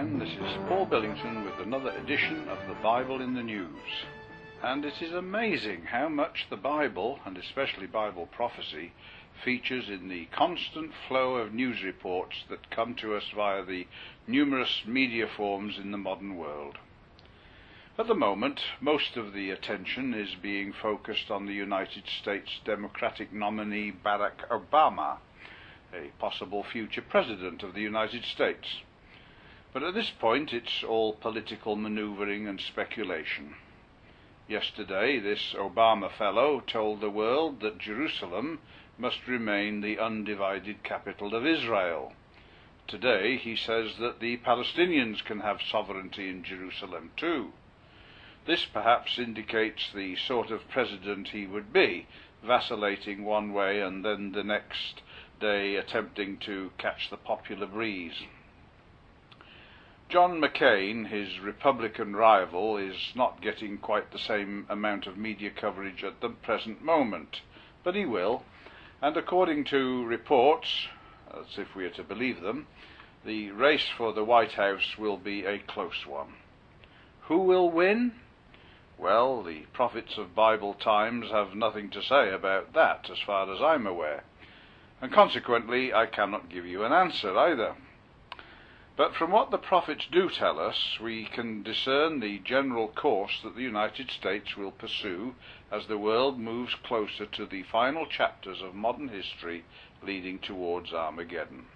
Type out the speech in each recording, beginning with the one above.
Again, this is Paul Billington with another edition of the Bible in the News. And it is amazing how much the Bible, and especially Bible prophecy, features in the constant flow of news reports that come to us via the numerous media forms in the modern world. At the moment, most of the attention is being focused on the United States Democratic nominee Barack Obama, a possible future president of the United States. But at this point, it's all political maneuvering and speculation. Yesterday, this Obama fellow told the world that Jerusalem must remain the undivided capital of Israel. Today, he says that the Palestinians can have sovereignty in Jerusalem too. This perhaps indicates the sort of president he would be, vacillating one way and then the next day attempting to catch the popular breeze. John McCain, his Republican rival, is not getting quite the same amount of media coverage at the present moment, but he will, and according to reports, as if we are to believe them, the race for the White House will be a close one. Who will win? Well, the prophets of Bible times have nothing to say about that, as far as I'm aware, and consequently I cannot give you an answer either. But from what the prophets do tell us, we can discern the general course that the United States will pursue as the world moves closer to the final chapters of modern history leading towards Armageddon.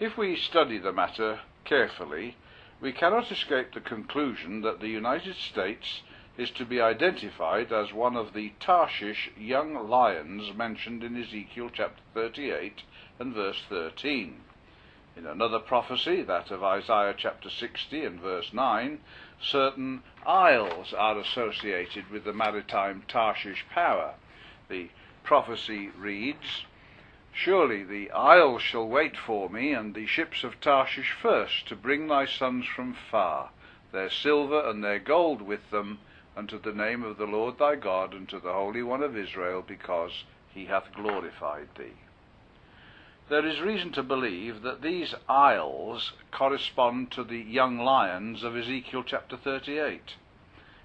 If we study the matter carefully, we cannot escape the conclusion that the United States is to be identified as one of the Tarshish young lions mentioned in Ezekiel chapter 38 and verse 13. In another prophecy, that of Isaiah chapter 60 and verse 9, certain isles are associated with the maritime Tarshish power. The prophecy reads, Surely the isles shall wait for me, and the ships of Tarshish first, to bring thy sons from far, their silver and their gold with them, unto the name of the Lord thy God, and to the Holy One of Israel, because he hath glorified thee there is reason to believe that these isles correspond to the young lions of Ezekiel chapter 38.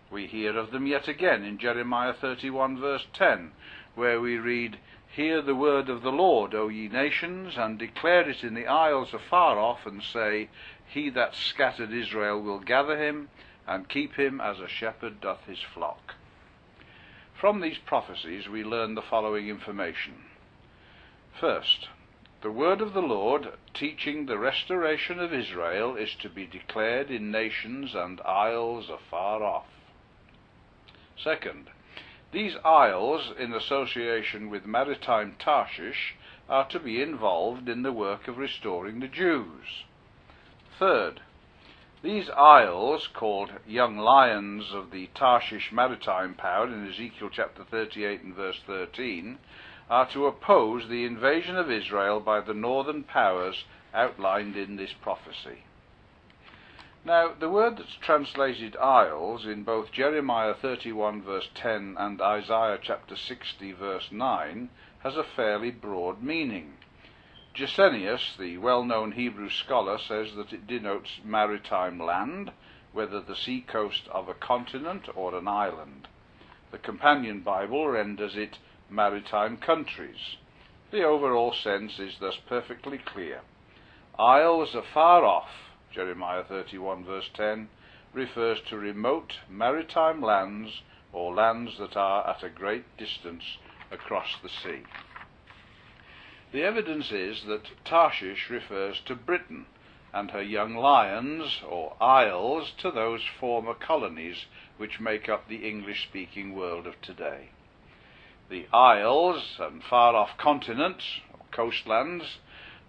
We hear of them yet again in Jeremiah 31 verse 10, where we read, Hear the word of the Lord, O ye nations, and declare it in the isles afar off, and say, He that scattered Israel will gather him, and keep him as a shepherd doth his flock. From these prophecies we learn the following information. First, the word of the Lord, teaching the restoration of Israel, is to be declared in nations and isles afar off. Second, these isles, in association with maritime Tarshish, are to be involved in the work of restoring the Jews. Third, these isles, called young lions of the Tarshish maritime power in Ezekiel chapter 38 and verse 13, are to oppose the invasion of Israel by the northern powers outlined in this prophecy. Now, the word that's translated isles in both Jeremiah 31 verse 10 and Isaiah chapter 60 verse 9 has a fairly broad meaning. Gesenius, the well-known Hebrew scholar, says that it denotes maritime land, whether the sea coast of a continent or an island. The Companion Bible renders it maritime countries. The overall sense is thus perfectly clear. Isles afar off, Jeremiah 31 verse 10, refers to remote maritime lands or lands that are at a great distance across the sea. The evidence is that Tarshish refers to Britain and her young lions or isles to those former colonies which make up the English speaking world of today. The isles and far off continents, or coastlands,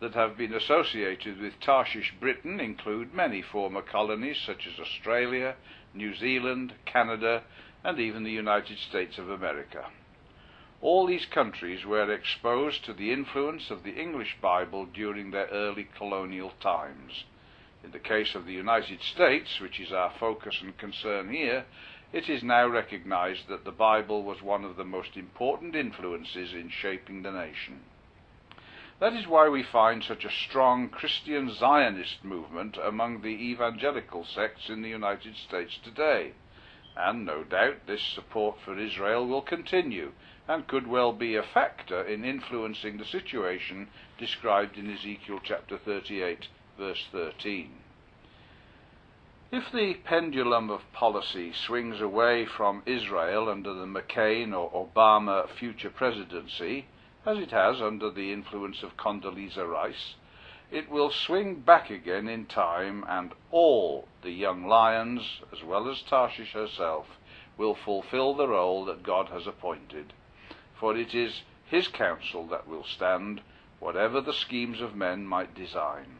that have been associated with Tarshish Britain include many former colonies such as Australia, New Zealand, Canada, and even the United States of America. All these countries were exposed to the influence of the English Bible during their early colonial times. In the case of the United States, which is our focus and concern here, it is now recognized that the Bible was one of the most important influences in shaping the nation. That is why we find such a strong Christian Zionist movement among the evangelical sects in the United States today. And no doubt this support for Israel will continue and could well be a factor in influencing the situation described in Ezekiel chapter 38, verse 13. If the pendulum of policy swings away from Israel under the McCain or Obama future presidency, as it has under the influence of Condoleezza Rice, it will swing back again in time, and all the young lions, as well as Tarshish herself, will fulfill the role that God has appointed. For it is His counsel that will stand, whatever the schemes of men might design.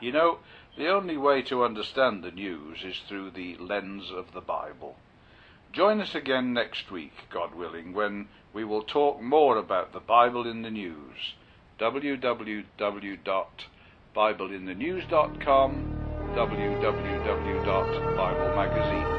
You know, the only way to understand the news is through the lens of the Bible. Join us again next week, God willing, when we will talk more about the Bible in the news. www.bibleinthenews.com www.biblemagazine.com